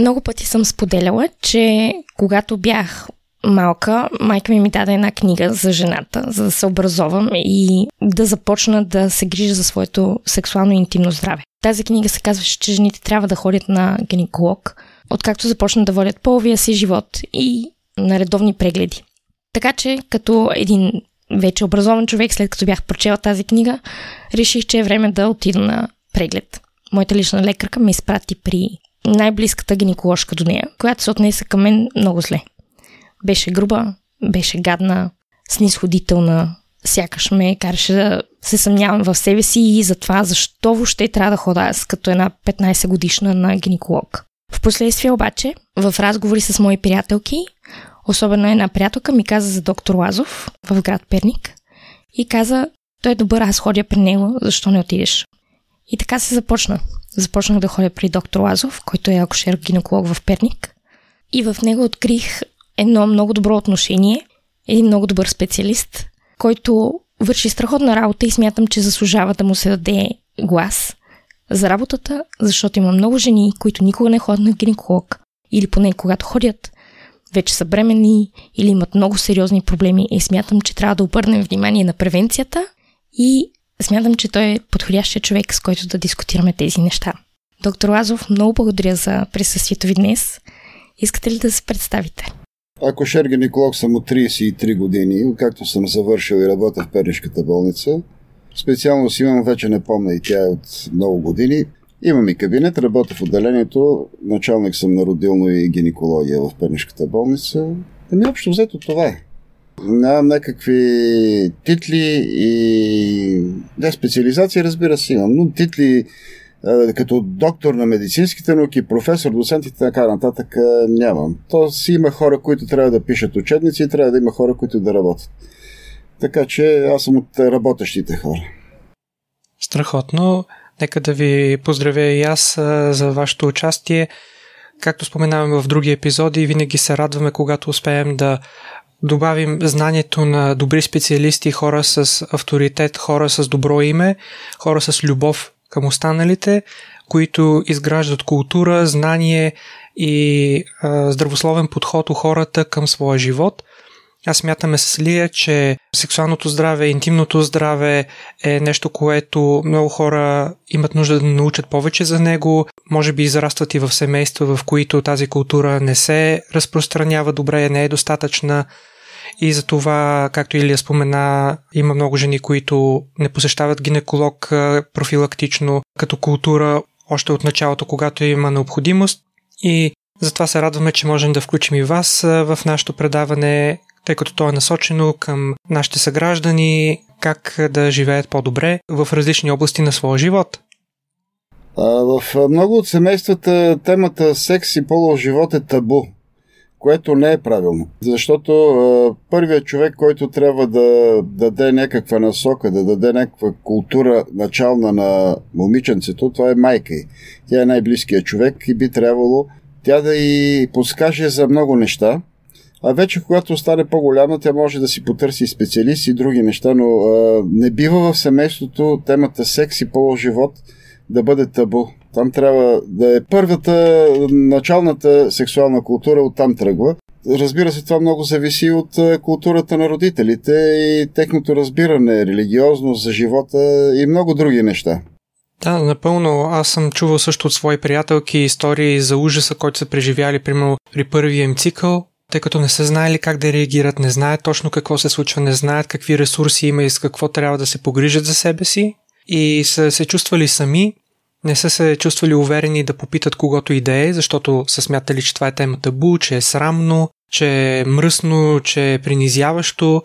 Много пъти съм споделяла, че когато бях малка, майка ми ми даде една книга за жената, за да се образовам и да започна да се грижа за своето сексуално и интимно здраве. Тази книга се казваше, че жените трябва да ходят на гинеколог, откакто започнат да водят половия си живот и на редовни прегледи. Така че, като един вече образован човек, след като бях прочела тази книга, реших, че е време да отида на преглед. Моята лична лекарка ме изпрати при най-близката гинеколожка до нея, която се отнесе към мен много зле. Беше груба, беше гадна, снисходителна, сякаш ме караше да се съмнявам в себе си и за това защо въобще трябва да хода аз като една 15 годишна на гинеколог. Впоследствие обаче, в разговори с мои приятелки, особено една приятелка ми каза за доктор Лазов в град Перник и каза, той е добър, аз ходя при него, защо не отидеш? И така се започна. Започнах да ходя при доктор Лазов, който е акушер-гинеколог в Перник. И в него открих едно много добро отношение, един много добър специалист, който върши страхотна работа и смятам, че заслужава да му се даде глас за работата, защото има много жени, които никога не ходят на гинеколог или поне когато ходят, вече са бременни или имат много сериозни проблеми и смятам, че трябва да обърнем внимание на превенцията и смятам, че той е подходящия човек, с който да дискутираме тези неща. Доктор Лазов, много благодаря за присъствието ви днес. Искате ли да се представите? Ако шер гинеколог съм от 33 години, откакто съм завършил и работя в Пернишката болница. Специално си имам, вече не помня и тя е от много години. Имам и кабинет, работя в отделението, началник съм на родилно и гинекология в Пернишката болница. Ами общо взето това е. Нямам някакви титли и... Да, специализация разбира се имам, но титли като доктор на медицинските науки, професор, доцент и така нататък нямам. То си има хора, които трябва да пишат учебници и трябва да има хора, които да работят. Така че аз съм от работещите хора. Страхотно. Нека да ви поздравя и аз за вашето участие. Както споменаваме в други епизоди, винаги се радваме, когато успеем да добавим знанието на добри специалисти, хора с авторитет, хора с добро име, хора с любов към останалите, които изграждат култура, знание и а, здравословен подход у хората към своя живот. Аз смятаме с Лия, че сексуалното здраве, интимното здраве е нещо, което много хора имат нужда да научат повече за него. Може би израстват и в семейства, в които тази култура не се разпространява добре, не е достатъчна. И за това, както Илия спомена, има много жени, които не посещават гинеколог профилактично като култура още от началото, когато има необходимост. И затова се радваме, че можем да включим и вас в нашето предаване, тъй като то е насочено към нашите съграждани, как да живеят по-добре в различни области на своя живот. В много от семействата темата секс и полов живот е табу което не е правилно. Защото първият човек, който трябва да даде някаква насока, да даде някаква култура начална на момиченцето, това е майка й. Тя е най-близкият човек и би трябвало тя да й подскаже за много неща. А вече, когато стане по-голяма, тя може да си потърси специалисти и други неща, но а, не бива в семейството темата секс и полуживот да бъде табу. Там трябва да е първата, началната сексуална култура, оттам тръгва. Разбира се, това много зависи от културата на родителите и техното разбиране, религиозност за живота и много други неща. Да, напълно. Аз съм чувал също от свои приятелки истории за ужаса, който са преживяли, примерно при първия им цикъл, тъй като не са знаели как да реагират, не знаят точно какво се случва, не знаят какви ресурси има и с какво трябва да се погрижат за себе си и са се чувствали сами не са се чувствали уверени да попитат когото и да е, защото са смятали, че това е тема табу, че е срамно, че е мръсно, че е принизяващо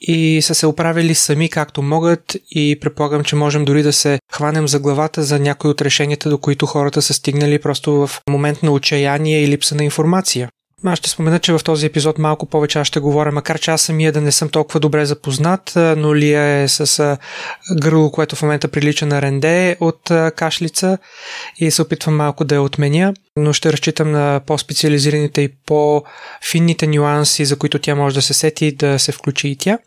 и са се оправили сами както могат и предполагам, че можем дори да се хванем за главата за някои от решенията, до които хората са стигнали просто в момент на отчаяние и липса на информация. Аз ще спомена, че в този епизод малко повече аз ще говоря, макар че аз самия да не съм толкова добре запознат, но Лия е с гърло, което в момента прилича на ренде от кашлица и се опитвам малко да я отменя, но ще разчитам на по-специализираните и по-финните нюанси, за които тя може да се сети и да се включи и тя.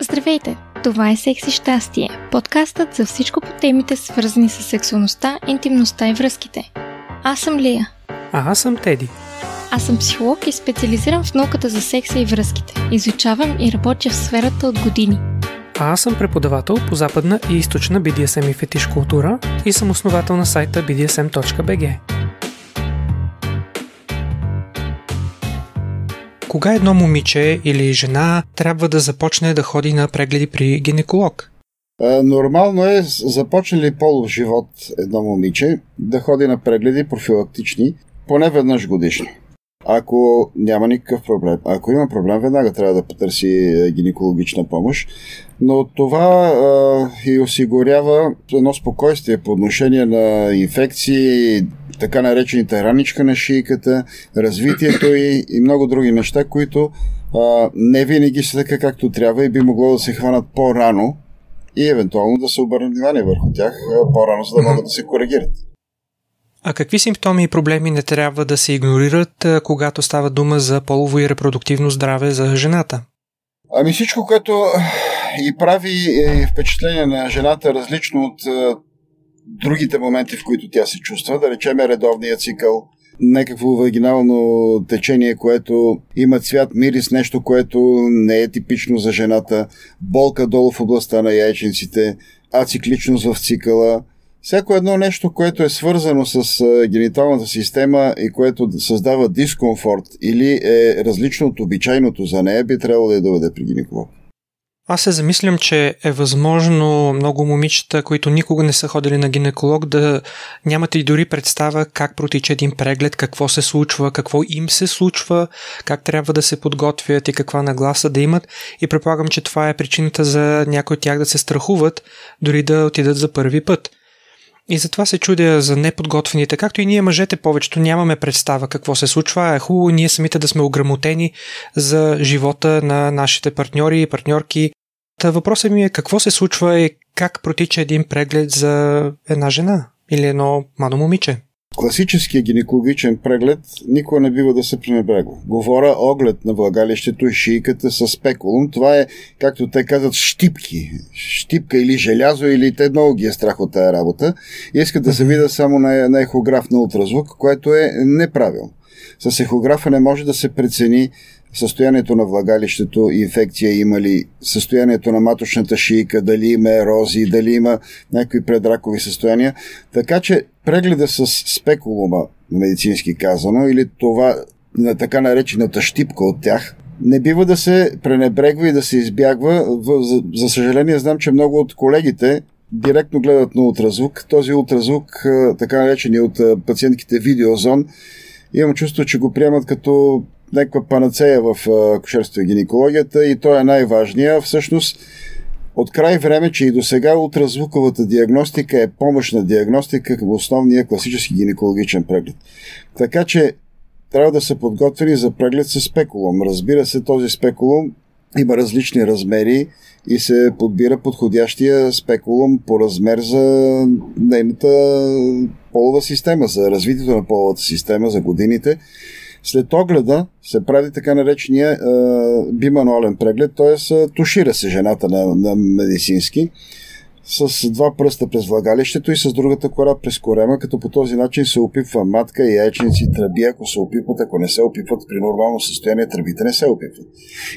Здравейте! Това е Секси щастие, подкастът за всичко по темите свързани с сексуалността, интимността и връзките – Аз съм Лия. А аз съм Теди. Аз съм психолог и специализирам в науката за секса и връзките. Изучавам и работя в сферата от години. А аз съм преподавател по западна и източна BDSM и фетиш култура и съм основател на сайта bdsm.bg. Кога едно момиче или жена трябва да започне да ходи на прегледи при гинеколог? Нормално е, започне ли полов живот едно момиче, да ходи на прегледи профилактични поне веднъж годишно. Ако няма никакъв проблем. Ако има проблем, веднага трябва да потърси е, гинекологична помощ. Но това а, и осигурява едно спокойствие по отношение на инфекции, така наречените раничка на шийката, развитието и, и много други неща, които а, не винаги са така както трябва и би могло да се хванат по-рано и евентуално да се обърне внимание върху тях по-рано, за да могат да се коригират. А какви симптоми и проблеми не трябва да се игнорират, когато става дума за полово и репродуктивно здраве за жената? Ами всичко, което и прави е, впечатление на жената различно от другите моменти, в които тя се чувства, да речеме редовния цикъл, някакво вагинално течение, което има цвят, мирис, нещо, което не е типично за жената, болка долу в областта на яйченците, ацикличност в цикъла, всяко едно нещо, което е свързано с гениталната система и което създава дискомфорт или е различно от обичайното за нея, би трябвало да я доведе при гинеколог. Аз се замислям, че е възможно много момичета, които никога не са ходили на гинеколог, да нямат и дори представа как протича един преглед, какво се случва, какво им се случва, как трябва да се подготвят и каква нагласа да имат. И предполагам, че това е причината за някои от тях да се страхуват, дори да отидат за първи път. И затова се чудя за неподготвените, както и ние мъжете повечето нямаме представа какво се случва. Е хубаво ние самите да сме ограмотени за живота на нашите партньори и партньорки. Та въпросът ми е какво се случва и как протича един преглед за една жена или едно младо момиче класическия гинекологичен преглед никога не бива да се пренебрегва. Говоря оглед на влагалището и шийката с спекулум. Това е, както те казват, щипки. Щипка или желязо, или те много ги е страх от тази работа. И искат да се видят само на, на ехограф на ултразвук, което е неправилно. С ехографа не може да се прецени състоянието на влагалището, инфекция има ли, състоянието на маточната шийка, дали има ерозии, дали има някакви предракови състояния. Така че прегледа с спекулума, медицински казано, или това на така наречената щипка от тях, не бива да се пренебрегва и да се избягва. За, за съжаление, знам, че много от колегите директно гледат на ултразвук. Този ултразвук, така наречени от пациентките видеозон, имам чувство, че го приемат като някаква панацея в кошерство и гинекологията и то е най-важния. Всъщност, от край време, че и до сега ултразвуковата диагностика е помощна диагностика към основния класически гинекологичен преглед. Така че трябва да се подготвили за преглед с спекулум. Разбира се, този спекулум има различни размери и се подбира подходящия спекулум по размер за нейната полова система, за развитието на половата система, за годините. След огледа се прави така наречения е, бимануален преглед, т.е. тушира се жената на, на медицински с два пръста през влагалището и с другата кора през корема, като по този начин се опипва матка, яйчници, тръби, ако се опипват, ако не се опипват при нормално състояние, тръбите не се опипват.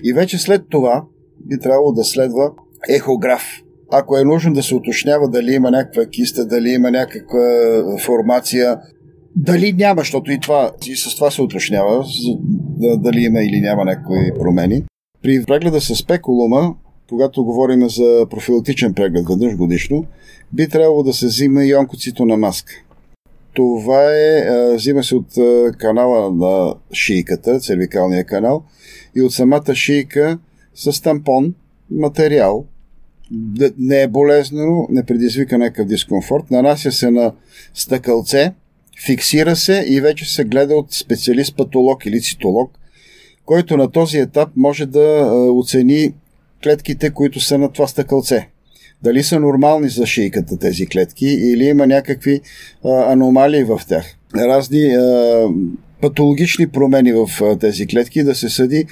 И вече след това би трябвало да следва ехограф. Ако е нужно да се уточнява дали има някаква киста, дали има някаква формация, дали няма, защото и, това, и с това се уточнява, дали има или няма някакви промени. При прегледа с спекулума, когато говорим за профилактичен преглед веднъж годишно, би трябвало да се взима и онкоцитона маска. Това е, взима се от канала на шийката, цервикалния канал, и от самата шийка с тампон, материал, не е болезнено, не предизвика някакъв дискомфорт, нанася се на стъкълце, фиксира се и вече се гледа от специалист-патолог или цитолог, който на този етап може да оцени клетките, които са на това стъкълце. Дали са нормални за шийката тези клетки или има някакви а, аномалии в тях. Разни а, патологични промени в тези клетки, да се съди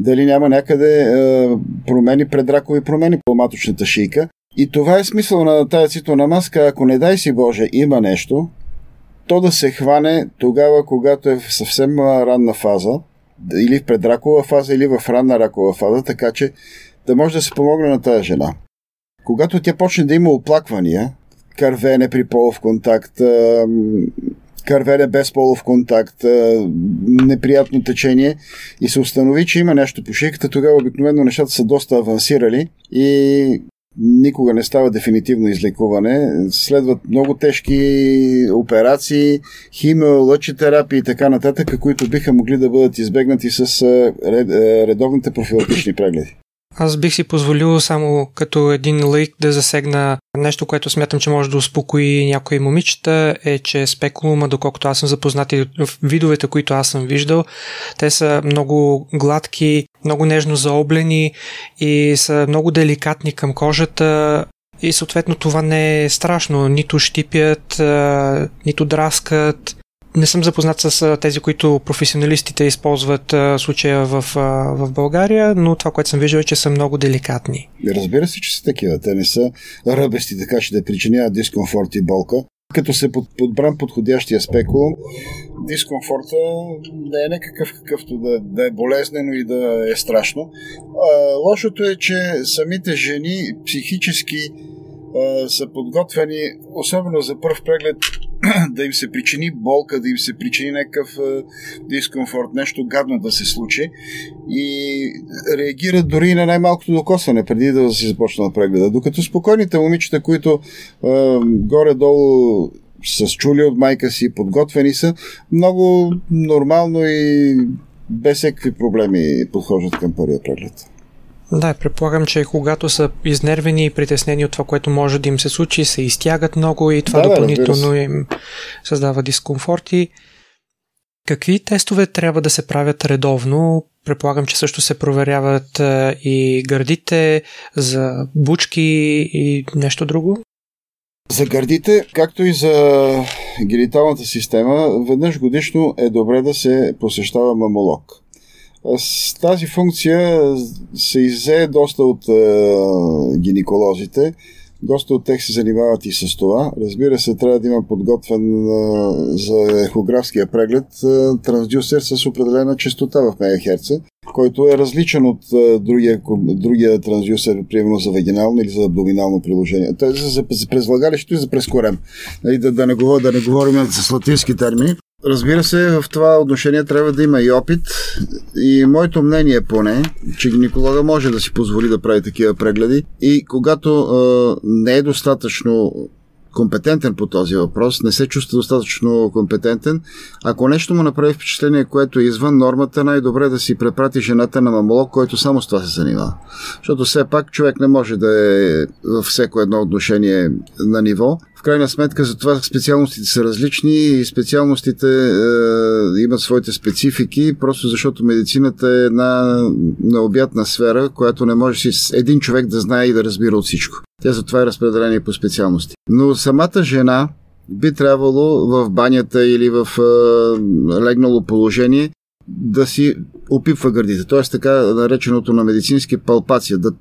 дали няма някъде а, промени, предракови промени по маточната шийка. И това е смисъл на тази цитона маска. Ако не дай си Боже има нещо, то да се хване тогава, когато е в съвсем ранна фаза, или в предракова фаза, или в ранна ракова фаза, така че да може да се помогне на тази жена. Когато тя почне да има оплаквания, кървене при полов контакт, кървене без полов контакт, неприятно течение и се установи, че има нещо по шийката, тогава обикновено нещата са доста авансирали и никога не става дефинитивно излекуване. Следват много тежки операции, химио, лъчетерапия и така нататък, които биха могли да бъдат избегнати с редовните профилактични прегледи. Аз бих си позволил само като един лайк да засегна нещо, което смятам, че може да успокои някои момичета, е, че спекулума, доколкото аз съм запознат и видовете, които аз съм виждал, те са много гладки, много нежно заоблени и са много деликатни към кожата и съответно това не е страшно. Нито щипят, нито драскат, не съм запознат с тези, които професионалистите използват случая в, в България, но това, което съм виждал е, че са много деликатни. Разбира се, че са такива. Те не са ръбести, така че да причиняват дискомфорт и болка. Като се под, подбран подходящия спекулум, дискомфорта не е някакъв какъвто да, да е болезнено и да е страшно. А, лошото е, че самите жени психически а, са подготвени, особено за първ преглед, да им се причини болка, да им се причини някакъв дискомфорт, нещо гадно да се случи и реагират дори и на най-малкото докосване, преди да си започна прегледа. Докато спокойните момичета, които а, горе-долу са чули от майка си, подготвени са, много нормално и без всеки проблеми подхождат към първия преглед. Да, предполагам, че когато са изнервени и притеснени от това, което може да им се случи, се изтягат много и това да, допълнително да, им създава дискомфорти. Какви тестове трябва да се правят редовно? Предполагам, че също се проверяват и гърдите за бучки и нещо друго? За гърдите, както и за гениталната система, веднъж годишно е добре да се посещава мамолог. Тази функция се иззе доста от е, гинеколозите. Доста от тях се занимават и с това. Разбира се, трябва да има подготвен е, за ехографския преглед е, трансдюсер с определена частота в мегахерца, който е различен от е, другия, другия трансдюсер, примерно за вагинално или за абдоминално приложение. Той е за, за, за през влагалището и за през корем. Нали, да, да, не говорим, да не говорим с латински термини. Разбира се, в това отношение трябва да има и опит. И моето мнение поне, че гинеколога може да си позволи да прави такива прегледи. И когато е, не е достатъчно компетентен по този въпрос, не се чувства достатъчно компетентен. Ако нещо му направи впечатление, което е извън нормата, най-добре е да си препрати жената на мамолог, който само с това се занимава. Защото все пак човек не може да е във всеко едно отношение на ниво. В крайна сметка за това специалностите са различни и специалностите е, имат своите специфики, просто защото медицината е една необятна сфера, която не може си един човек да знае и да разбира от всичко. Тя затова е разпределение по специалности. Но самата жена би трябвало в банята или в е, легнало положение да си опипва гърдите. Т.е. така нареченото на медицински палпация, да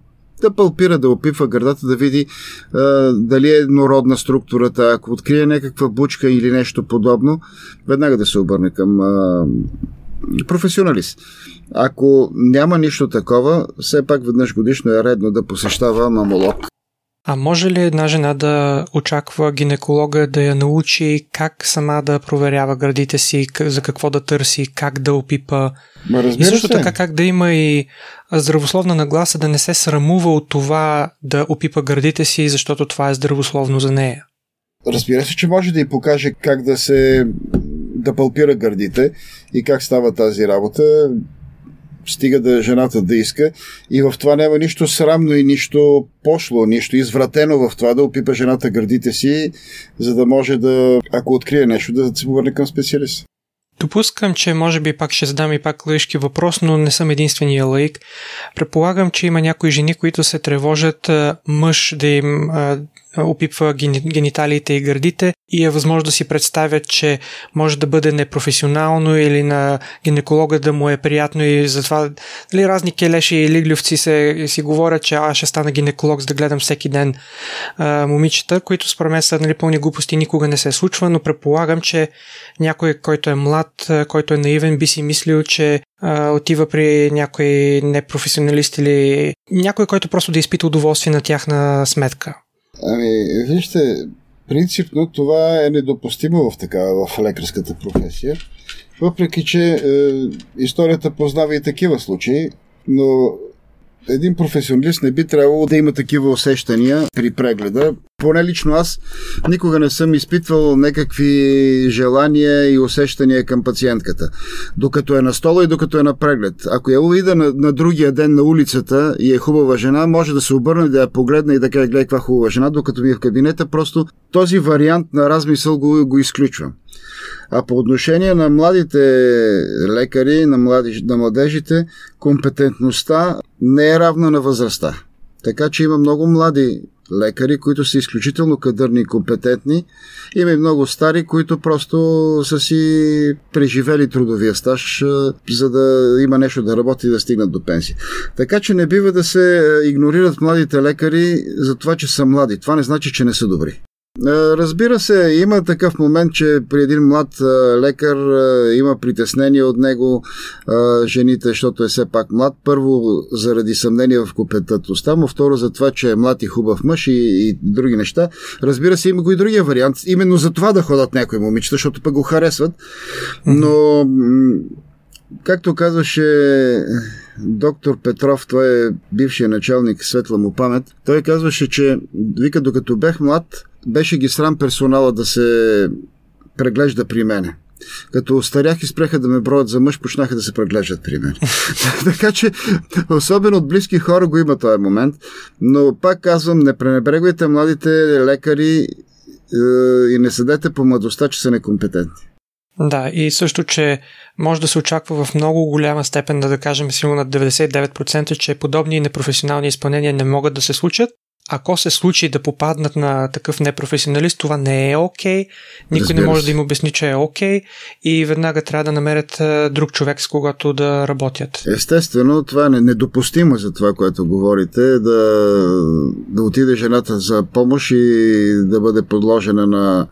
да палпира, да опипва гърдата, да види а, дали е еднородна структурата. Ако открие някаква бучка или нещо подобно, веднага да се обърне към а, професионалист. Ако няма нищо такова, все пак веднъж годишно е редно да посещава мамолог. А може ли една жена да очаква гинеколога да я научи как сама да проверява градите си, за какво да търси, как да опипа? Ма, и също се. така как да има и здравословна нагласа да не се срамува от това да опипа градите си, защото това е здравословно за нея? Разбира се, че може да й покаже как да се да палпира гърдите и как става тази работа стига да жената да иска. И в това няма нищо срамно и нищо пошло, нищо извратено в това да опипа жената гърдите си, за да може да, ако открие нещо, да се повърне към специалист. Допускам, че може би пак ще задам и пак лъжки въпрос, но не съм единствения лаик. Предполагам, че има някои жени, които се тревожат мъж да им опипва гениталиите и гърдите и е възможно да си представят, че може да бъде непрофесионално или на гинеколога да му е приятно и затова нали, разни келеши и лиглювци се, си говорят, че аз ще стана гинеколог, за да гледам всеки ден а, момичета, които според мен са нали, пълни глупости, никога не се случва, но предполагам, че някой, който е млад, който е наивен, би си мислил, че а, отива при някой непрофесионалист или някой, който просто да изпита удоволствие на тяхна сметка. Ами, вижте, принципно това е недопустимо в такава, в лекарската професия. Въпреки, че е, историята познава и такива случаи, но един професионалист не би трябвало да има такива усещания при прегледа. Поне лично аз никога не съм изпитвал някакви желания и усещания към пациентката. Докато е на стола и докато е на преглед. Ако я увида на, на другия ден на улицата и е хубава жена, може да се обърне да я погледне и да каже, гледай каква хубава жена, докато ми е в кабинета. Просто този вариант на размисъл го, го изключвам. А по отношение на младите лекари, на, млади, на младежите, компетентността не е равна на възрастта. Така че има много млади лекари, които са изключително кадърни и компетентни. Има и много стари, които просто са си преживели трудовия стаж, за да има нещо да работи и да стигнат до пенсия. Така че не бива да се игнорират младите лекари за това, че са млади. Това не значи, че не са добри. Разбира се, има такъв момент, че при един млад лекар има притеснение от него жените, защото е все пак млад. Първо, заради съмнение в компетентността му, второ, за това, че е млад и хубав мъж и, и други неща. Разбира се, има го и другия вариант. Именно за това да ходят някои момичета, защото пък го харесват. Но, както казваше доктор Петров, той е бившия началник, светла му памет, той казваше, че вика, докато бех млад, беше ги срам персонала да се преглежда при мене. Като остарях и спреха да ме броят за мъж, почнаха да се преглеждат при мен. така че, особено от близки хора го има този момент. Но пак казвам, не пренебрегвайте младите лекари е, и не съдете по младостта, че са некомпетентни. Да, и също, че може да се очаква в много голяма степен, да, да кажем силно на 99%, че подобни непрофесионални изпълнения не могат да се случат ако се случи да попаднат на такъв непрофесионалист, това не е окей. Okay. Никой Разбира не може се. да им обясни, че е окей. Okay, и веднага трябва да намерят друг човек, с когото да работят. Естествено, това е недопустимо за това, което говорите, да, да отиде жената за помощ и да бъде подложена на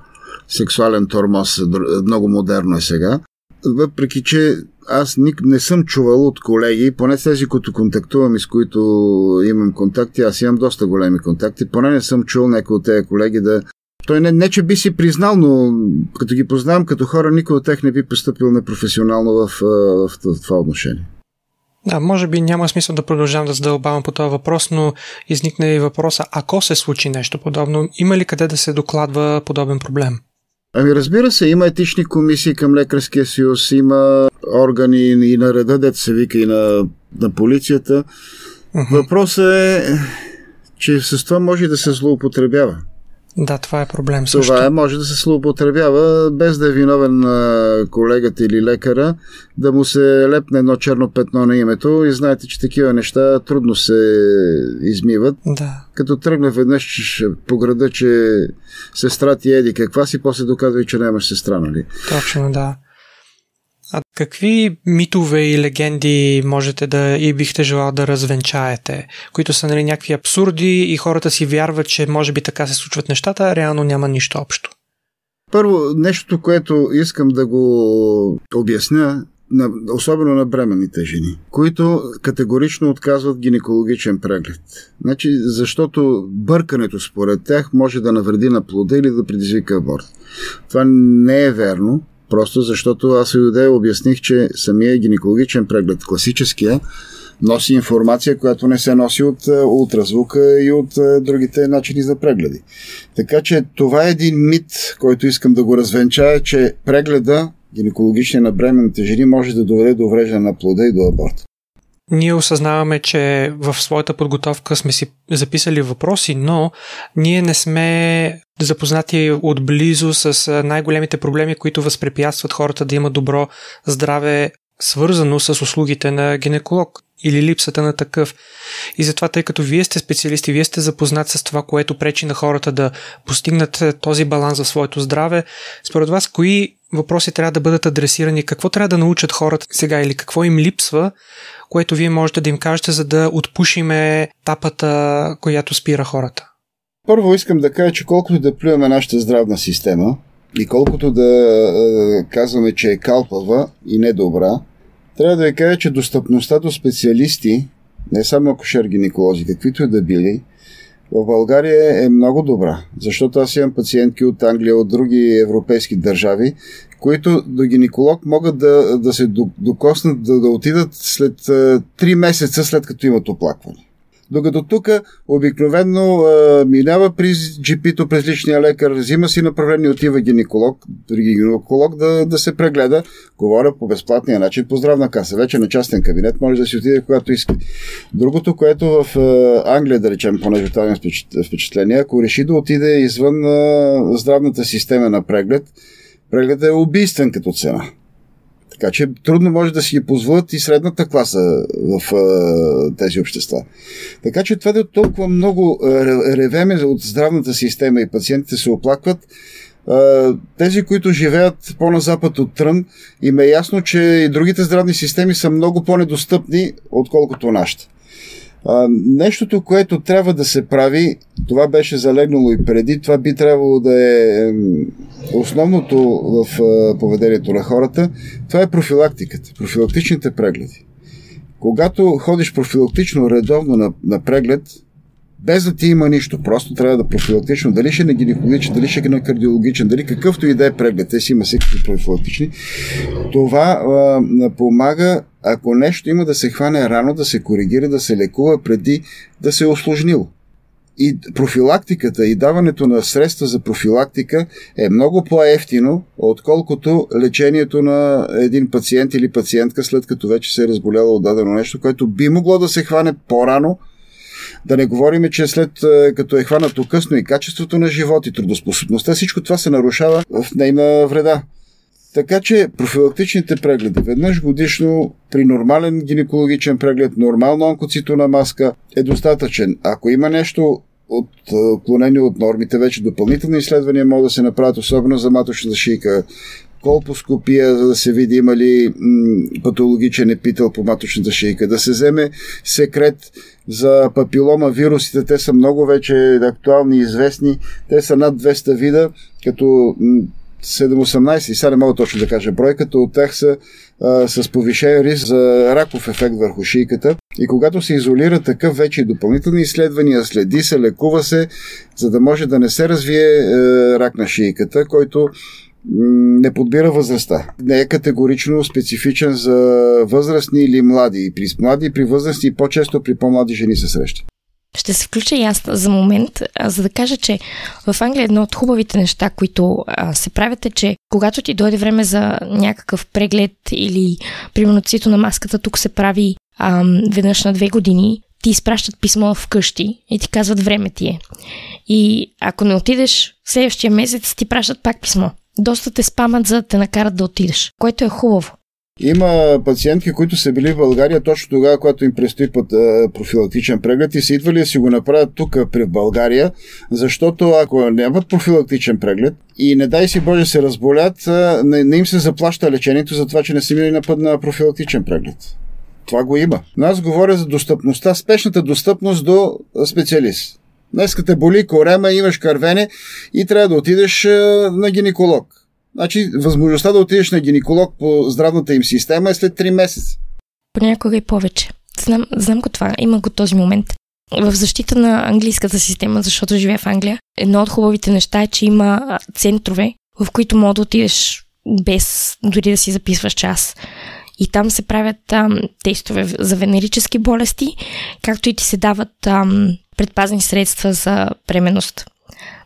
сексуален тормоз. Много модерно е сега. Въпреки, че аз ник, не съм чувал от колеги, поне тези, които контактувам и с които имам контакти, аз имам доста големи контакти, поне не съм чул някой от тези колеги да той не, не, че би си признал, но като ги познавам като хора, никой от тях не би поступил непрофесионално в, в, в, това отношение. Да, може би няма смисъл да продължавам да задълбавам по този въпрос, но изникне и въпроса, ако се случи нещо подобно, има ли къде да се докладва подобен проблем? Ами разбира се, има етични комисии към Лекарския съюз, има органи и на реда, дете се вика и на, на полицията. Uh-huh. Въпросът е, че с това може да се злоупотребява. Да, това е проблем също. Това е, може да се злоупотребява, без да е виновен колегата или лекара, да му се лепне едно черно петно на името и знаете, че такива неща трудно се измиват. Да. Като тръгне веднъж по града, че сестра ти еди каква си, после доказва и, че нямаш сестра, нали? Точно, да. А какви митове и легенди можете да и бихте желал да развенчаете, които са нали, някакви абсурди и хората си вярват, че може би така се случват нещата, а реално няма нищо общо? Първо, нещото, което искам да го обясня, на, особено на бременните жени, които категорично отказват гинекологичен преглед. Значи, защото бъркането според тях може да навреди на плода или да предизвика аборт. Това не е верно. Просто защото аз и обясних, че самия гинекологичен преглед, класическия, носи информация, която не се носи от е, ултразвука и от е, другите начини за прегледи. Така че това е един мит, който искам да го развенчая, че прегледа гинекологичния на бременните жени може да доведе до увреждане на плода и до аборт. Ние осъзнаваме, че в своята подготовка сме си записали въпроси, но ние не сме запознати отблизо с най-големите проблеми, които възпрепятстват хората да имат добро здраве, свързано с услугите на гинеколог. или липсата на такъв. И затова, тъй като вие сте специалисти, вие сте запознат с това, което пречи на хората да постигнат този баланс за своето здраве, според вас, кои въпроси трябва да бъдат адресирани, какво трябва да научат хората сега или какво им липсва, което вие можете да им кажете, за да отпушиме тапата, която спира хората? Първо искам да кажа, че колкото да плюеме нашата здравна система и колкото да е, казваме, че е калпава и недобра, трябва да ви кажа, че достъпността до специалисти, не само акушер-гинеколози, каквито и да били, в България е много добра, защото аз имам пациентки от Англия, от други европейски държави, които до гинеколог могат да, да се докоснат, да, да отидат след 3 месеца след като имат оплакване. Докато тук обикновено а, минава при GP-то, през личния лекар, взима си направление, отива гинеколог, при гинеколог да, да се прегледа. Говоря по безплатния начин по здравна каса. Вече на частен кабинет може да си отиде когато иска. Другото, което в а, Англия, да речем, понеже това впечатление, ако реши да отиде извън а, здравната система на преглед, прегледът е убийствен като цена. Така че трудно може да си ги позволят и средната класа в а, тези общества. Така че това да толкова много ревеме от здравната система и пациентите се оплакват, тези, които живеят по-на запад от Трън, им е ясно, че и другите здравни системи са много по-недостъпни, отколкото нашата. Нещото, което трябва да се прави, това беше залегнало и преди, това би трябвало да е основното в поведението на хората, това е профилактиката, профилактичните прегледи. Когато ходиш профилактично редовно на, на преглед, без да ти има нищо, просто трябва да профилактично, дали ще е на гинекологичен, дали ще е на кардиологичен, дали какъвто и да е преглед, те си има всеки профилактични, това а, помага, ако нещо има да се хване рано, да се коригира, да се лекува преди да се е осложнило. И профилактиката и даването на средства за профилактика е много по-ефтино, отколкото лечението на един пациент или пациентка, след като вече се е разболяла от дадено нещо, което би могло да се хване по-рано, да не говорим, че след е, като е хванато късно и качеството на живот и трудоспособността, всичко това се нарушава в нейна вреда. Така че профилактичните прегледи веднъж годишно при нормален гинекологичен преглед, нормална онкоцитона маска е достатъчен. Ако има нещо отклонени от нормите, вече допълнителни изследвания могат да се направят, особено за маточната шийка, колпоскопия, за да се види има ли м, патологичен епител по маточната шийка, да се вземе секрет за папилома. Вирусите, те са много вече актуални и известни, те са над 200 вида, като 7-18, и сега не мога точно да кажа брой, като от тях са а, с повишен риск за раков ефект върху шийката. И когато се изолира такъв вече допълнителни изследвания, следи се, лекува се, за да може да не се развие е, рак на шийката, който не подбира възрастта. Не е категорично специфичен за възрастни или млади. При млади при възрастни и по-често при по-млади жени се среща. Ще се включа и аз за момент, за да кажа, че в Англия едно от хубавите неща, които а, се правят е, че когато ти дойде време за някакъв преглед или примерно цвито на маската, тук се прави а, веднъж на две години, ти изпращат писмо вкъщи и ти казват време ти е. И ако не отидеш следващия месец, ти пращат пак писмо доста те спамат, за да те накарат да отидеш, което е хубаво. Има пациентки, които са били в България точно тогава, когато им предстои път, профилактичен преглед и са идвали да си го направят тук при България, защото ако нямат профилактичен преглед и не дай си Боже се разболят, не, им се заплаща лечението за това, че не са минали на път на профилактичен преглед. Това го има. Но аз говоря за достъпността, спешната достъпност до специалист. Днеска те боли корема, имаш кървене и трябва да отидеш на гинеколог. Значи, възможността да отидеш на гинеколог по здравната им система е след 3 месеца. Понякога и повече. Знам, знам го това. Има го този момент. В защита на английската система, защото живея в Англия, едно от хубавите неща е, че има центрове, в които мога да отидеш без дори да си записваш час. И там се правят там, тестове за венерически болести, както и ти се дават там, предпазни средства за бременност.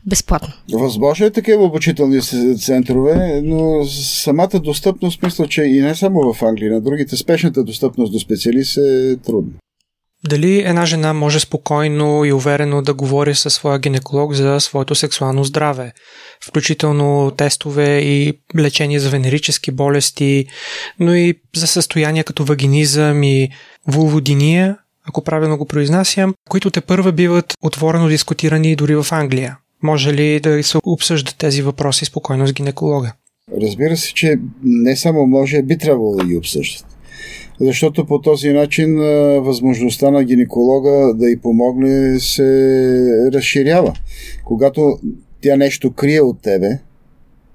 Безплатно. Възможно е такива обучителни центрове, но самата достъпност, мисля, че и не само в Англия, на другите, спешната достъпност до специалист е трудна. Дали една жена може спокойно и уверено да говори със своя гинеколог за своето сексуално здраве, включително тестове и лечение за венерически болести, но и за състояния като вагинизъм и вулводиния, ако правилно го произнасям, които те първа биват отворено дискутирани дори в Англия. Може ли да се обсъждат тези въпроси спокойно с гинеколога? Разбира се, че не само може, би трябвало да ги обсъждат. Защото по този начин възможността на гинеколога да й помогне се разширява. Когато тя нещо крие от тебе,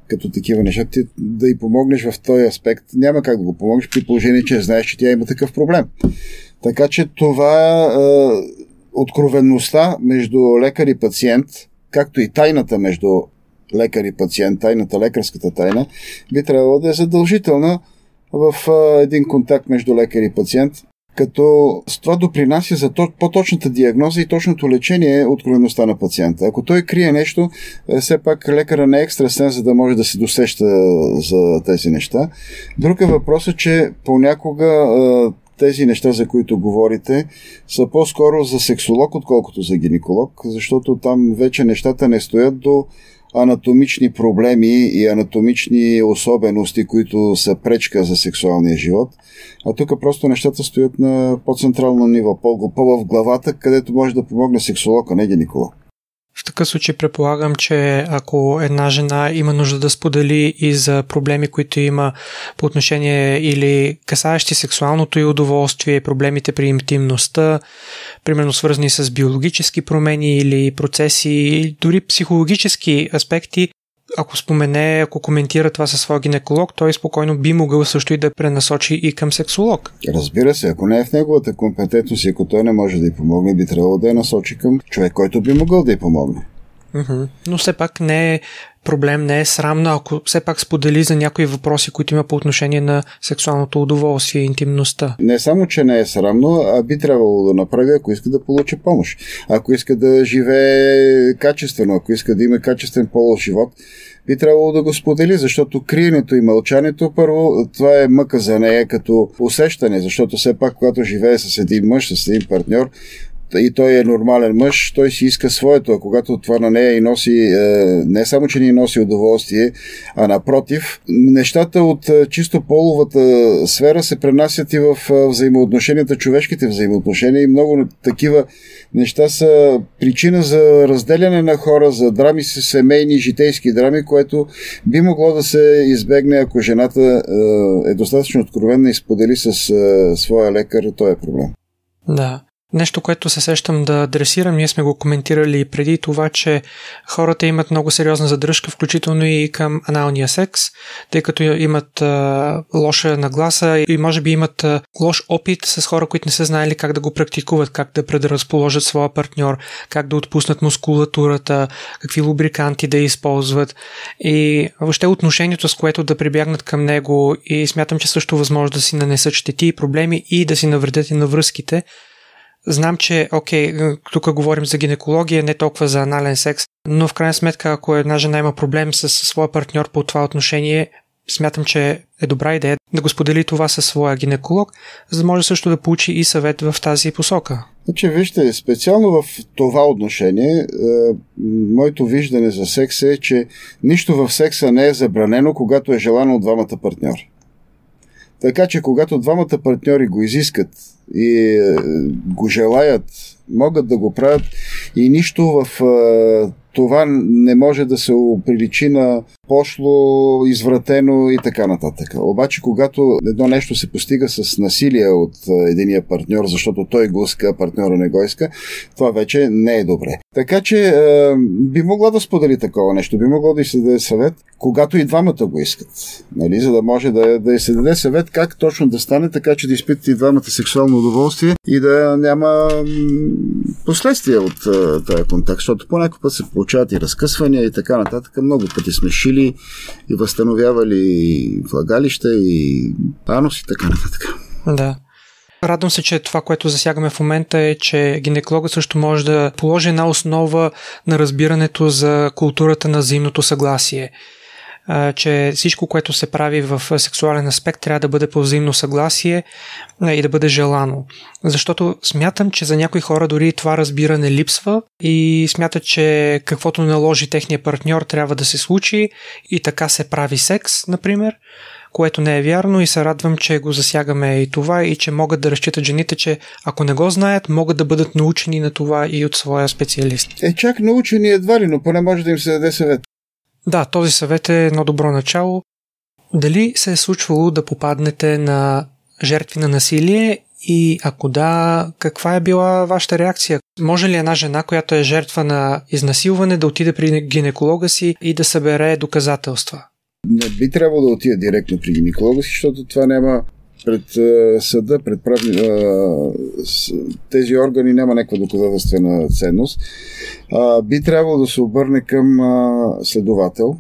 като такива неща, ти да й помогнеш в този аспект, няма как да го помогнеш при положение, че знаеш, че тя има такъв проблем. Така че това е, откровенността между лекар и пациент, както и тайната между лекар и пациент, тайната, лекарската тайна, би трябвало да е задължителна в е, един контакт между лекар и пациент, като с това допринася за по-точната диагноза и точното лечение откровеността на пациента. Ако той крие нещо, е, все пак лекара не е екстрасен, за да може да се досеща за тези неща. Друг е че понякога тези неща, за които говорите, са по-скоро за сексолог, отколкото за гинеколог, защото там вече нещата не стоят до анатомични проблеми и анатомични особености, които са пречка за сексуалния живот. А тук просто нещата стоят на по-централно ниво, по-в главата, където може да помогне сексолог, а не гинеколог. В такъв случай предполагам, че ако една жена има нужда да сподели и за проблеми, които има по отношение или касаещи сексуалното и удоволствие, проблемите при интимността, примерно свързани с биологически промени или процеси, дори психологически аспекти, ако спомене, ако коментира това със своя гинеколог, той спокойно би могъл също и да пренасочи и към сексолог. Разбира се, ако не е в неговата компетентност и ако той не може да й помогне, би трябвало да я насочи към човек, който би могъл да й помогне. Но все пак не е проблем, не е срамно, ако все пак сподели за някои въпроси, които има по отношение на сексуалното удоволствие и интимността. Не само, че не е срамно, а би трябвало да направи, ако иска да получи помощ. Ако иска да живее качествено, ако иска да има качествен полов живот, би трябвало да го сподели, защото криенето и мълчането, първо, това е мъка за нея като усещане, защото все пак, когато живее с един мъж, с един партньор, и той е нормален мъж, той си иска своето, а когато това на нея и носи, е, не само, че ни носи удоволствие, а напротив, нещата от е, чисто половата сфера се пренасят и в е, взаимоотношенията, човешките взаимоотношения и много такива неща са причина за разделяне на хора, за драми с семейни, житейски драми, което би могло да се избегне, ако жената е достатъчно откровенна и сподели с своя лекар този проблем. Да. Нещо, което се сещам да адресирам, ние сме го коментирали преди това, че хората имат много сериозна задръжка, включително и към аналния секс, тъй като имат а, лоша нагласа и може би имат а, лош опит с хора, които не са знаели как да го практикуват, как да предразположат своя партньор, как да отпуснат мускулатурата, какви лубриканти да използват. И въобще отношението, с което да прибягнат към него и смятам, че също възможно да си нанесат щети и проблеми и да си навредят и на връзките, Знам, че, окей, тук говорим за гинекология, не толкова за анален секс, но в крайна сметка, ако една жена има проблем с своя партньор по това отношение, смятам, че е добра идея да го сподели това със своя гинеколог, за да може също да получи и съвет в тази посока. Значи, вижте, специално в това отношение, е, моето виждане за секса е, че нищо в секса не е забранено, когато е желано от двамата партньори. Така че, когато двамата партньори го изискат и е, го желаят, могат да го правят и нищо в е, това не може да се приличи на пошло, извратено и така нататък. Обаче, когато едно нещо се постига с насилие от единия партньор, защото той го иска, партньора не го иска, това вече не е добре. Така че е, би могла да сподели такова нещо, би могло да й се даде съвет, когато и двамата го искат. Нали? За да може да, да й се даде съвет как точно да стане, така че да изпитате и двамата сексуално удоволствие и да няма последствия от този контакт, защото по някой път се получават и разкъсвания и така нататък. Много пъти сме шили и възстановявали влагалища и анус и така нататък. Да. Радвам се, че това, което засягаме в момента е, че гинекологът също може да положи една основа на разбирането за културата на взаимното съгласие. Че всичко, което се прави в сексуален аспект, трябва да бъде по взаимно съгласие и да бъде желано. Защото смятам, че за някои хора дори това разбиране липсва и смятат, че каквото наложи техния партньор трябва да се случи и така се прави секс, например което не е вярно и се радвам, че го засягаме и това и че могат да разчитат жените, че ако не го знаят, могат да бъдат научени на това и от своя специалист. Е, чак научени едва ли, но поне може да им се даде съвет. Да, този съвет е едно добро начало. Дали се е случвало да попаднете на жертви на насилие и ако да, каква е била вашата реакция? Може ли една жена, която е жертва на изнасилване, да отиде при гинеколога си и да събере доказателства? Не би трябвало да отида директно при гинеколога си, защото това няма пред съда, пред правни, тези органи няма някаква доказателствена ценност. би трябвало да се обърне към следовател,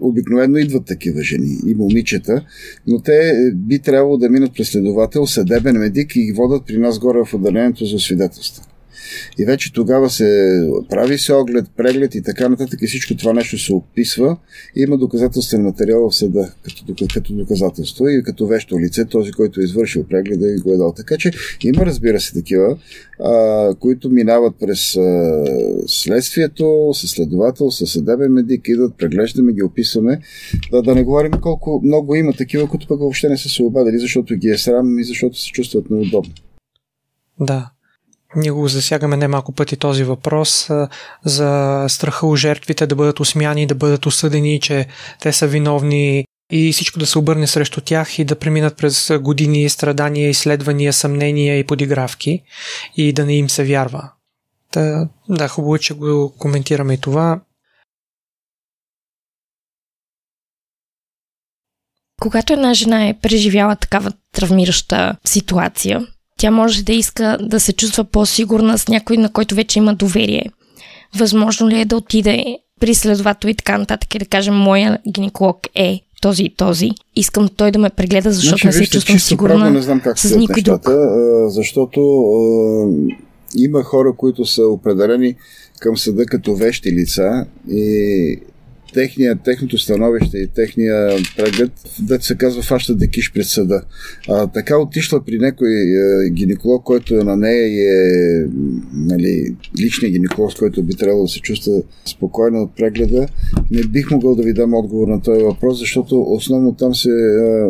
Обикновено идват такива жени и момичета, но те би трябвало да минат през следовател, съдебен медик и ги водят при нас горе в отделението за свидетелство. И вече тогава се прави се оглед, преглед и така нататък и всичко това нещо се описва и има доказателствен материал в съда като, като доказателство и като вещо лице, този, който е извършил прегледа и го е дал. Така че има, разбира се, такива, а, които минават през а, следствието, с следовател, с съдебен медик, идват, преглеждаме, ги описваме. Да, да не говорим колко много има такива, които пък въобще не са се обадили, защото ги е срам и защото се чувстват неудобно. Да, ние го засягаме немалко пъти този въпрос за страха у жертвите да бъдат усмяни, да бъдат осъдени, че те са виновни и всичко да се обърне срещу тях и да преминат през години страдания, изследвания, съмнения и подигравки и да не им се вярва. Та, да, хубаво, е, че го коментираме и това. Когато една жена е преживяла такава травмираща ситуация, тя може да иска да се чувства по-сигурна с някой, на който вече има доверие. Възможно ли е да отиде при следовател и така нататък и да каже, моя гинеколог е този и този. Искам той да ме прегледа, защото значи, не се чувствам сигурна правда, не знам как с никой нещата, друг. Защото е, има хора, които са определени към съда като вещи лица и техния, техното становище и техния преглед, да се казва, фаща да киш пред съда. А, така отишла при някой е, гинеколог, който е на нея и е нали, личният гинеколог, с който би трябвало да се чувства спокойно от прегледа, не бих могъл да ви дам отговор на този въпрос, защото основно там се е,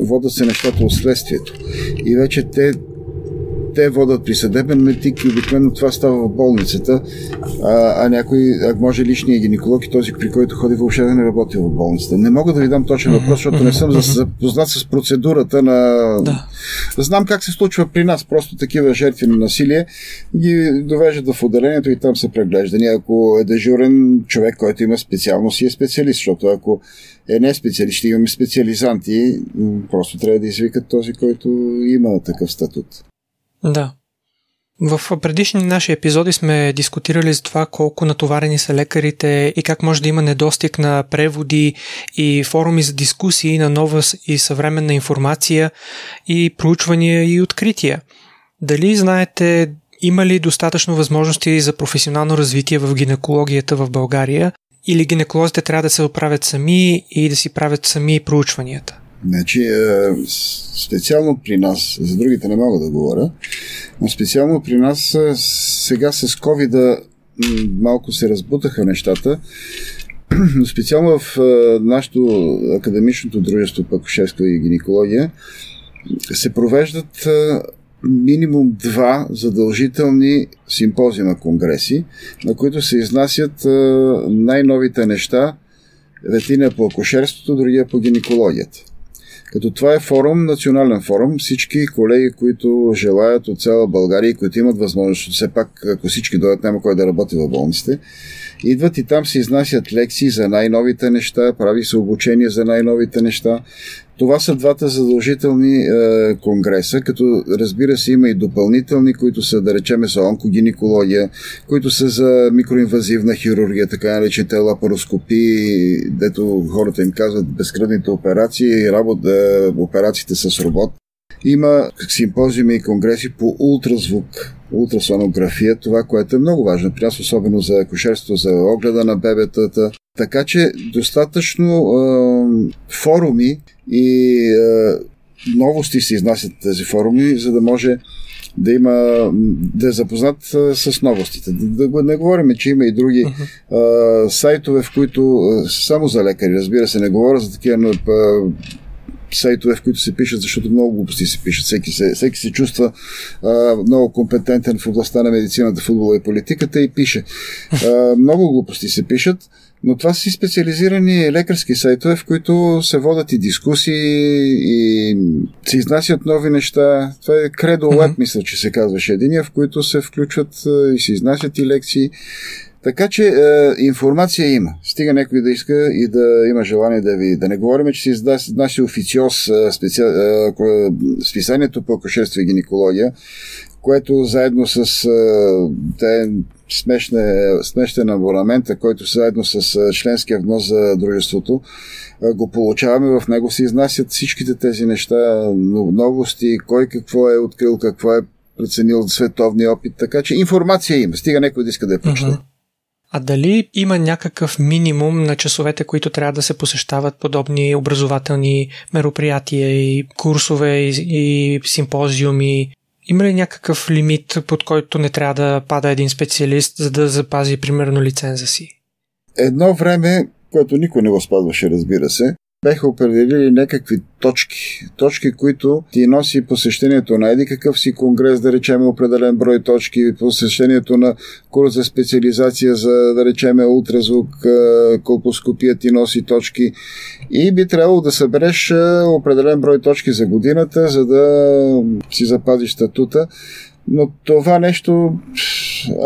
водят се нещата от следствието. И вече те те водят при съдебен метик и обикновено това става в болницата, а, а някой, а може личния гинеколог и този, при който ходи, въобще да не работи в болницата. Не мога да ви дам точен въпрос, защото не съм запознат с процедурата на... Да. Знам как се случва при нас, просто такива жертви на насилие ги довеждат в отделението и там са преглеждани. Ако е дежурен човек, който има специалност и е специалист, защото ако е не специалист, ще имаме специализанти, просто трябва да извикат този, който има такъв статут. Да. В предишни наши епизоди сме дискутирали за това колко натоварени са лекарите и как може да има недостиг на преводи и форуми за дискусии на нова и съвременна информация и проучвания и открития. Дали знаете има ли достатъчно възможности за професионално развитие в гинекологията в България или гинеколозите трябва да се оправят сами и да си правят сами проучванията? Значи, е, специално при нас, за другите не мога да говоря, но специално при нас е, сега с covid малко се разбутаха нещата, но специално в е, нашето академичното дружество по акушерство и гинекология се провеждат минимум два задължителни симпозиума конгреси, на които се изнасят най-новите неща, ветина по акушерството, другия по гинекологията. Като това е форум, национален форум, всички колеги, които желаят от цяла България и които имат възможност, все пак, ако всички дойдат, няма кой да работи в болниците, идват и там се изнасят лекции за най-новите неща, прави се обучение за най-новите неща. Това са двата задължителни е, конгреса, като разбира се има и допълнителни, които са, да речеме, за онкогинекология, които са за микроинвазивна хирургия, така наречените лапароскопии, дето хората им казват безкръвните операции, работа, е, операциите с робот. Има симпозиуми и конгреси по ултразвук, ултрасонография, това, което е много важно при нас, особено за акушерство, за огледа на бебетата. Така че достатъчно е, форуми и е, новости се изнасят тези форуми, за да може да има, да е запознат с новостите. Да, да не говорим, че има и други uh-huh. а, сайтове, в които само за лекари, разбира се, не говоря за такива но, сайтове, в които се пишат, защото много глупости се пишат. Всеки се, всеки се чувства а, много компетентен в областта на медицината, футбола и политиката и пише. А, много глупости се пишат, но това са и специализирани лекарски сайтове, в които се водят и дискусии и се изнасят нови неща. Това е Credo Web, mm-hmm. мисля, че се казваше единия, в които се включват и се изнасят и лекции. Така че е, информация има. Стига някой да иска и да има желание да ви. Да не говорим, че се изнася официоз е, специ... е, списанието по акушерство и гинекология, което заедно с те, смешен абонамент, който заедно с членския внос за дружеството го получаваме. В него се изнасят всичките тези неща, новости, кой какво е открил, какво е преценил световния опит. Така че информация има. Стига някой да иска да я прочете. А дали има някакъв минимум на часовете, които трябва да се посещават подобни образователни мероприятия и курсове и, и симпозиуми? Има ли някакъв лимит, под който не трябва да пада един специалист, за да запази примерно лиценза си? Едно време, което никой не го спазваше, разбира се, беха определили някакви точки. Точки, които ти носи посещението на еди какъв си конгрес, да речеме определен брой точки, посещението на курс за специализация за, да речеме, ултразвук, колпоскопия ти носи точки и би трябвало да събереш определен брой точки за годината, за да си запазиш статута. Но това нещо,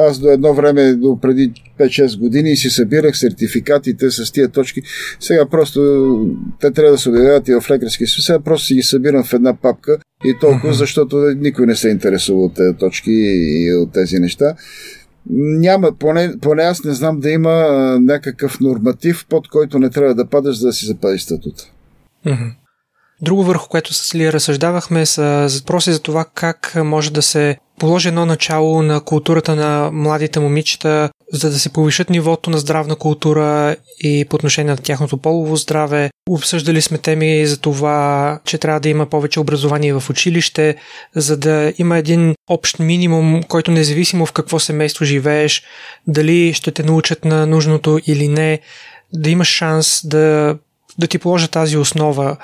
аз до едно време, до преди 5-6 години си събирах сертификатите с тия точки. Сега просто те трябва да се обявяват и в лекарски съюз. Сега просто си ги събирам в една папка и толкова, защото никой не се интересува от тези точки и от тези неща. Няма, поне, поне аз не знам да има някакъв норматив, под който не трябва да падаш, за да си запазиш статута. Друго върху което с Лия разсъждавахме са въпроси за това как може да се положи едно начало на културата на младите момичета, за да се повишат нивото на здравна култура и по отношение на тяхното полово здраве. Обсъждали сме теми за това, че трябва да има повече образование в училище, за да има един общ минимум, който независимо в какво семейство живееш, дали ще те научат на нужното или не, да имаш шанс да, да ти положат тази основа.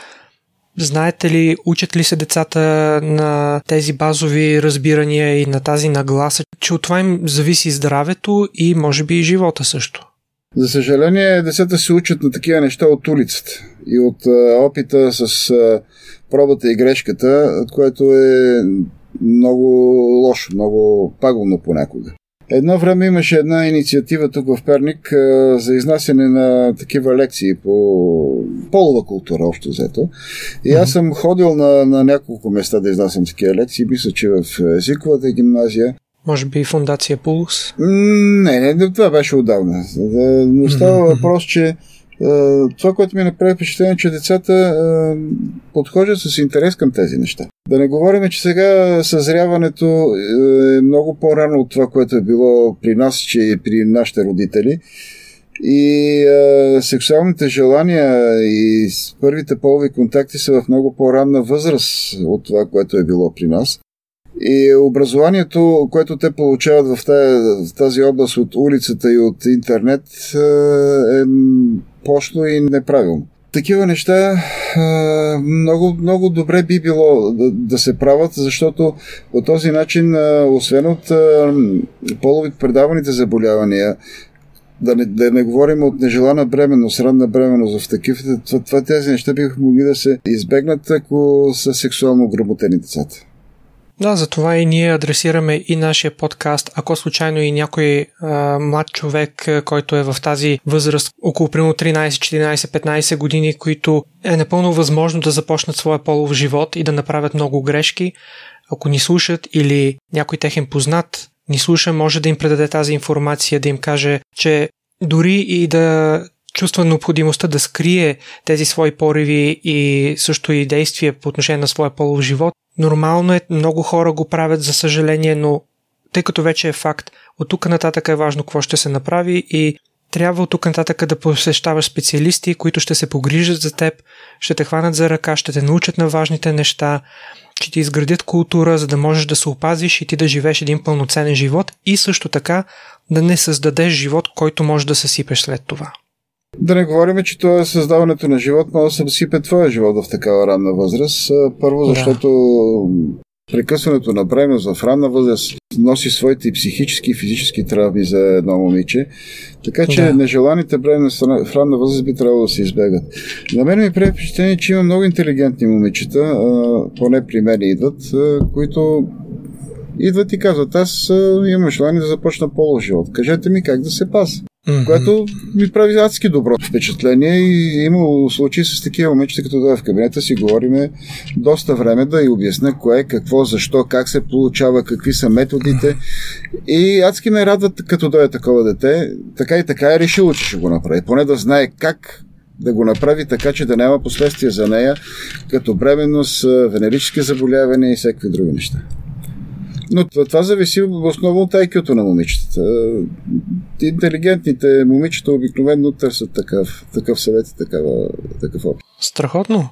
Знаете ли, учат ли се децата на тези базови разбирания и на тази нагласа, че от това им зависи здравето и може би и живота също? За съжаление, децата се учат на такива неща от улицата и от опита с пробата и грешката, което е много лошо, много пагубно понякога. Едно време имаше една инициатива тук в Перник а, за изнасяне на такива лекции по полова култура, общо взето. И аз съм ходил на, на няколко места да изнасям такива лекции. Мисля, че в езиковата гимназия. Може би фундация Пулс? Не, не, това беше отдавна. Но става въпрос, че това, което ми направи впечатление, че децата подхождат с интерес към тези неща. Да не говорим, че сега съзряването е много по-рано от това, което е било при нас, че и при нашите родители. И а, сексуалните желания и първите полови контакти са в много по-ранна възраст от това, което е било при нас. И образованието, което те получават в тази, в тази област от улицата и от интернет е пошло и неправилно. Такива неща много, много добре би било да, се правят, защото по този начин, освен от половите предаваните заболявания, да не, да не говорим от нежелана бременност, ранна бременност в такива, това, това тези неща биха могли да се избегнат, ако са сексуално огработени децата. Да, затова и ние адресираме и нашия подкаст, ако случайно и някой а, млад човек, който е в тази възраст, около примерно 13, 14, 15 години, които е напълно възможно да започнат своя полов живот и да направят много грешки, ако ни слушат или някой техен познат ни слуша, може да им предаде тази информация, да им каже, че дори и да чувства необходимостта да скрие тези свои пориви и също и действия по отношение на своя полов живот. Нормално е, много хора го правят, за съжаление, но тъй като вече е факт, от тук нататък е важно какво ще се направи и трябва от тук нататък да посещаваш специалисти, които ще се погрижат за теб, ще те хванат за ръка, ще те научат на важните неща, ще ти изградят култура, за да можеш да се опазиш и ти да живееш един пълноценен живот и също така да не създадеш живот, който може да съсипеш след това. Да не говорим, че това е създаването на живот може да се съсипе твоя живот в такава ранна възраст. Първо, защото да. Прекъсването на бременност в ранна възраст носи своите психически и физически травми за едно момиче, така че да. нежеланите бременности в ранна възраст би трябвало да се избегат. На мен ми прави впечатление, че има много интелигентни момичета, поне при мен идват, които идват и казват, аз имам желание да започна по живот. Кажете ми как да се паса mm-hmm. което ми прави адски добро впечатление и имало случаи с такива момичета, като да в кабинета си говориме доста време да и обясня кое, какво, защо, как се получава, какви са методите и адски ме радват като да е такова дете, така и така е решило, че ще го направи. Поне да знае как да го направи така, че да няма последствия за нея, като бременност, венерически заболявания и всякакви други неща. Но това, зависи основно от IQ-то на момичетата. Интелигентните момичета обикновено търсят такъв, такъв съвет и такава, такъв опит. Страхотно.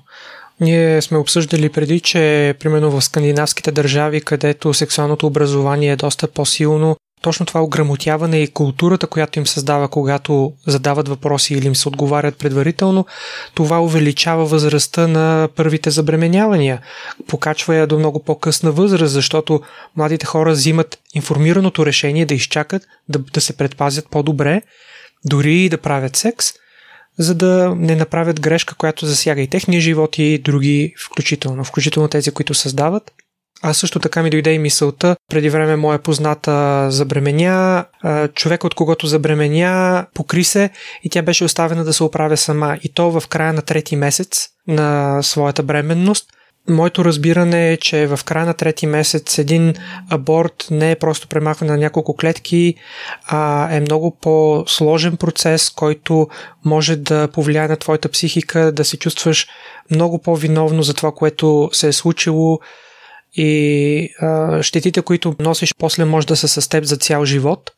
Ние сме обсъждали преди, че примерно в скандинавските държави, където сексуалното образование е доста по-силно, точно това ограмотяване и културата, която им създава, когато задават въпроси или им се отговарят предварително, това увеличава възрастта на първите забременявания. Покачва я до много по-късна възраст, защото младите хора взимат информираното решение да изчакат, да, да се предпазят по-добре, дори и да правят секс, за да не направят грешка, която засяга и техния живот и други включително, включително тези, които създават а също така ми дойде и мисълта, преди време моя позната забременя, човек от когото забременя покри се и тя беше оставена да се оправя сама. И то в края на трети месец на своята бременност. Моето разбиране е, че в края на трети месец един аборт не е просто премахване на няколко клетки, а е много по-сложен процес, който може да повлияе на твоята психика, да се чувстваш много по-виновно за това, което се е случило, и а, щетите, които носиш после може да са с теб за цял живот.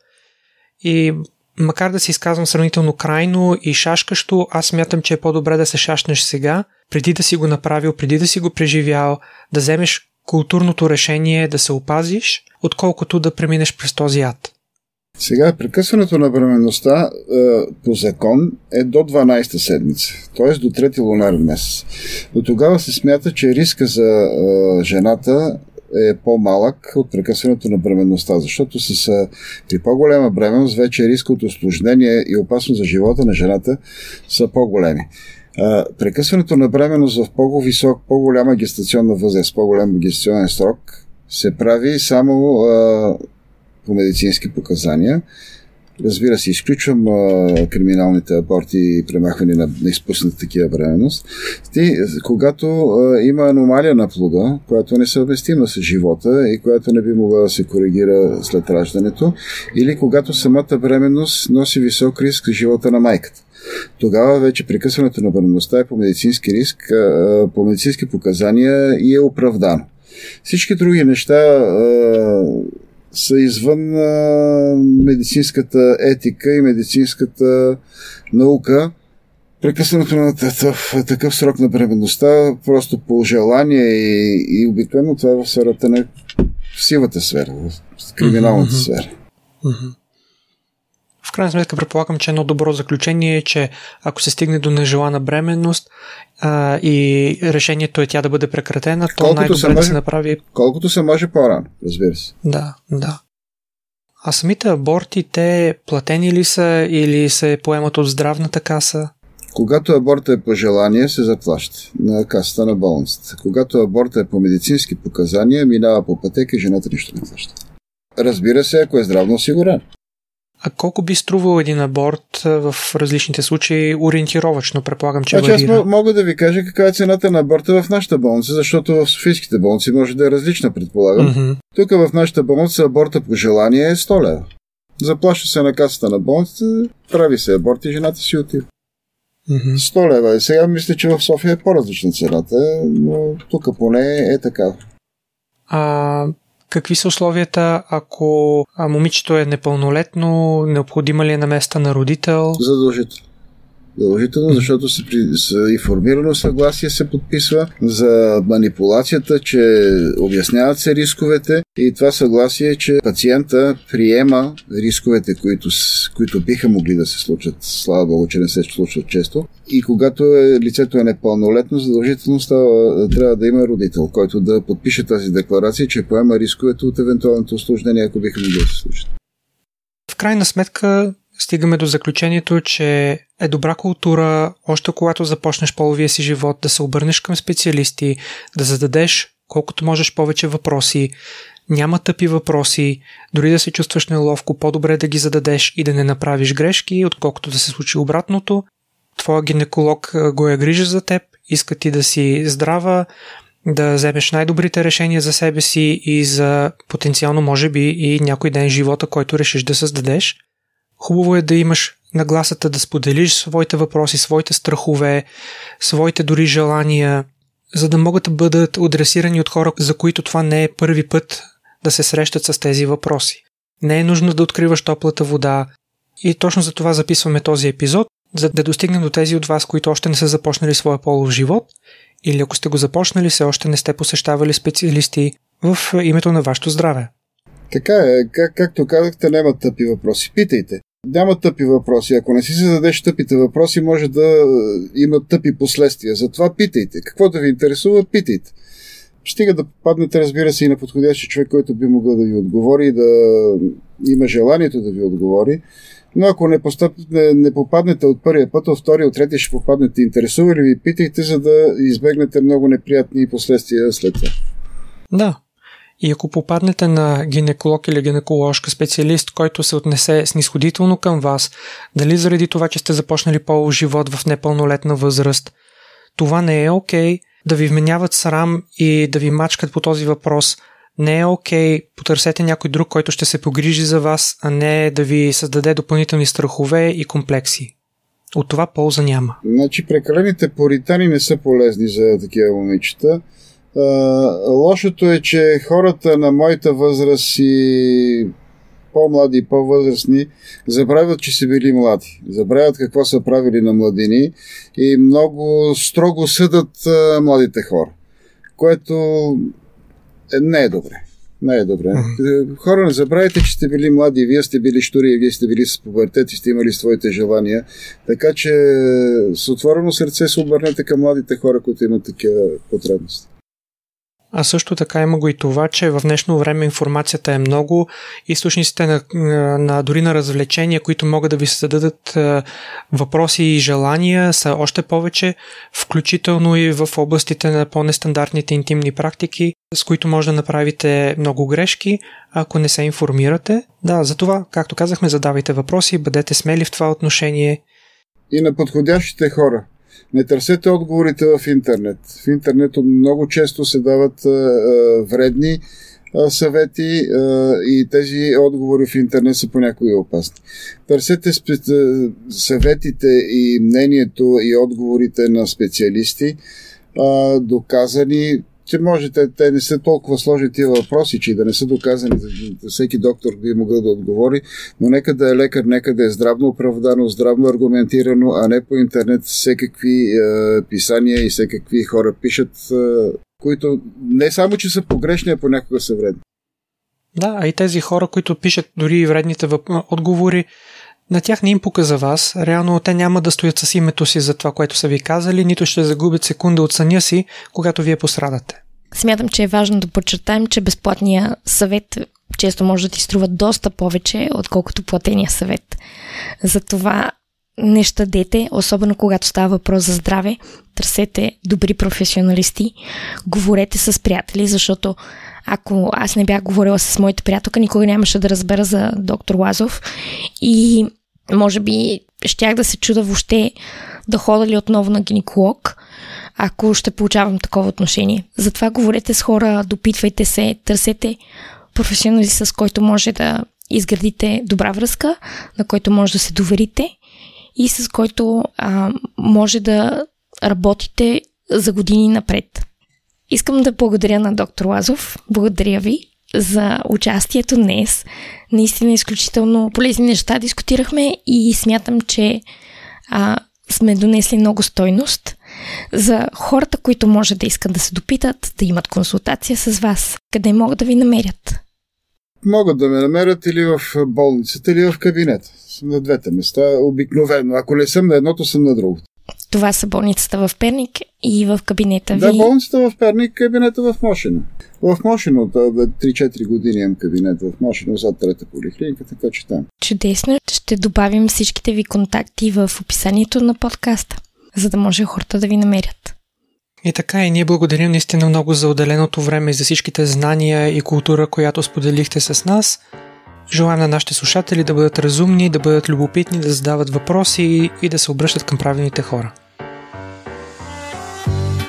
И макар да си изказвам сравнително крайно и шашкащо, аз смятам, че е по-добре да се шашнеш сега, преди да си го направил, преди да си го преживял, да вземеш културното решение да се опазиш, отколкото да преминеш през този ад. Сега, прекъсването на бременността е, по закон е до 12-та седмица, т.е. до 3 лунарен месец. До тогава се смята, че риска за е, жената е по-малък от прекъсването на бременността, защото с, е, при по-голема бременност вече риска от осложнение и опасност за живота на жената са по-големи. Uh, прекъсването на бременност в по-висок, по-голяма гестационна възраст, по-голям гестационен срок се прави само uh, по медицински показания. Разбира се, изключвам а, криминалните аборти и премахване на, на изпусната такива бременност. Ти, когато а, има аномалия на плода, която не съвместима с живота и която не би могла да се коригира след раждането, или когато самата бременност носи висок риск за живота на майката. Тогава вече прекъсването на бременността е по медицински риск, а, по медицински показания и е оправдано. Всички други неща са извън а, медицинската етика и медицинската наука. Прекъсването на такъв, такъв срок на бременността просто по желание и, и обикновено това е в сферата на в сивата сфера, в криминалната сфера. Mm-hmm. В крайна сметка предполагам, че едно добро заключение е, че ако се стигне до нежелана бременност а, и решението е тя да бъде прекратена, то колкото най-добре може, да се направи... Колкото се може по-рано, разбира се. Да, да. А самите аборти, те платени ли са или се поемат от здравната каса? Когато абортът е по желание, се заплаща на касата на болницата. Когато абортът е по медицински показания, минава по пътека и жената нищо не плаща. Разбира се, ако е здравно осигурен. А колко би струвал един аборт в различните случаи ориентировачно? Предполагам, че значи, аз мога да ви кажа каква е цената на аборта в нашата болница, защото в Софийските болници може да е различна, предполагам. Mm-hmm. Тук в нашата болница аборта по желание е 100 лева. Заплаща се на касата на болницата, прави се аборт и жената си отива. Mm-hmm. 100 лева. Сега мисля, че в София е по-различна цената, но тук поне е така. А Какви са условията, ако момичето е непълнолетно, необходима ли е наместа на родител? Задължително. Задължително, защото се при, информирано съгласие се подписва за манипулацията, че обясняват се рисковете и това съгласие, че пациента приема рисковете, които, които биха могли да се случат. Слава Богу, че не се случват често. И когато е, лицето е непълнолетно, задължително става, трябва да има родител, който да подпише тази декларация, че поема рисковете от евентуалното осложнение, ако биха могли да се случат. В крайна сметка стигаме до заключението, че е добра култура, още когато започнеш половия си живот, да се обърнеш към специалисти, да зададеш колкото можеш повече въпроси. Няма тъпи въпроси, дори да се чувстваш неловко, по-добре да ги зададеш и да не направиш грешки, отколкото да се случи обратното. Твоя гинеколог го е грижа за теб, иска ти да си здрава, да вземеш най-добрите решения за себе си и за потенциално, може би, и някой ден живота, който решиш да създадеш – Хубаво е да имаш нагласата да споделиш своите въпроси, своите страхове, своите дори желания, за да могат да бъдат адресирани от хора, за които това не е първи път да се срещат с тези въпроси. Не е нужно да откриваш топлата вода и точно за това записваме този епизод, за да достигнем до тези от вас, които още не са започнали своя полов живот или ако сте го започнали, все още не сте посещавали специалисти в името на вашето здраве. Така е, как, както казахте, няма тъпи въпроси. Питайте. Няма тъпи въпроси. Ако не си зададеш тъпите въпроси, може да е, има тъпи последствия. Затова питайте. Какво да ви интересува, питайте. Стига да попаднете, разбира се, и на подходящия човек, който би могъл да ви отговори и да има желанието да ви отговори. Но ако не, постъп, не, не попаднете от първия път, от втория, от третия ще попаднете. Интересува ли ви, питайте, за да избегнете много неприятни последствия след това. Да, и ако попаднете на гинеколог или гинеколожка специалист, който се отнесе снисходително към вас, дали заради това, че сте започнали полов живот в непълнолетна възраст, това не е окей okay, да ви вменяват срам и да ви мачкат по този въпрос. Не е окей, okay, потърсете някой друг, който ще се погрижи за вас, а не да ви създаде допълнителни страхове и комплекси. От това полза няма. Значи прекалените поритани не са полезни за такива момичета лошото е, че хората на моята възраст и по-млади и по-възрастни забравят, че са били млади. Забравят какво са правили на младини и много строго съдат а, младите хора, което е, не е добре. Не е добре. Хора, не забравяйте, че сте били млади, вие сте били штури, вие сте били с пубертет и сте имали своите желания. Така че с отворено сърце се обърнете към младите хора, които имат такива потребности. А също така има го и това, че в днешно време информацията е много. Източниците на, на дори на развлечения, които могат да ви създадат въпроси и желания, са още повече, включително и в областите на по-нестандартните интимни практики, с които може да направите много грешки, ако не се информирате. Да, за това, както казахме, задавайте въпроси, бъдете смели в това отношение. И на подходящите хора. Не търсете отговорите в интернет. В интернет много често се дават а, вредни а, съвети а, и тези отговори в интернет са понякога опасни. Търсете спе... съветите и мнението и отговорите на специалисти, а, доказани че можете, те не са толкова сложни тия въпроси, че да не са доказани, всеки доктор би могъл да отговори, но нека да е лекар, нека да е здравно оправдано, здравно аргументирано, а не по интернет всекакви е, писания и всекакви хора пишат, е, които не само, че са погрешни, а понякога са вредни. Да, а и тези хора, които пишат дори и вредните въп... отговори, на тях не им пука за вас. Реално те няма да стоят с името си за това, което са ви казали, нито ще загубят секунда от съня си, когато вие пострадате. Смятам, че е важно да подчертаем, че безплатния съвет често може да ти струва доста повече, отколкото платения съвет. Затова не щадете, особено когато става въпрос за здраве. Търсете добри професионалисти, говорете с приятели, защото ако аз не бях говорила с моите приятелка, никога нямаше да разбера за доктор Лазов и може би щях да се чуда въобще да хода ли отново на гинеколог, ако ще получавам такова отношение. Затова говорете с хора, допитвайте се, търсете професионалист, с който може да изградите добра връзка, на който може да се доверите и с който а, може да работите за години напред. Искам да благодаря на доктор Лазов. Благодаря ви за участието днес. Наистина изключително полезни неща дискутирахме и смятам, че а, сме донесли много стойност за хората, които може да искат да се допитат, да имат консултация с вас. Къде могат да ви намерят? Могат да ме намерят или в болницата, или в кабинет. На двете места, обикновено. Ако не съм на едното, съм на другото. Това са болницата в Перник и в кабинета ви. Да, болницата в Перник, кабинета в Мошино. В Мошино, 3-4 години имам кабинет в Мошино, зад трета поликлиника, така че там. Чудесно. Ще добавим всичките ви контакти в описанието на подкаста, за да може хората да ви намерят. И така, и ние благодарим наистина много за отделеното време и за всичките знания и култура, която споделихте с нас. Желаем на нашите слушатели да бъдат разумни, да бъдат любопитни, да задават въпроси и да се обръщат към правилните хора.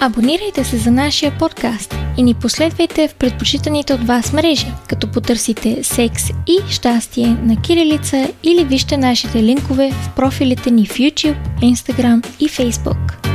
Абонирайте се за нашия подкаст и ни последвайте в предпочитаните от вас мрежи, като потърсите секс и щастие на Кирилица или вижте нашите линкове в профилите ни в YouTube, Instagram и Facebook.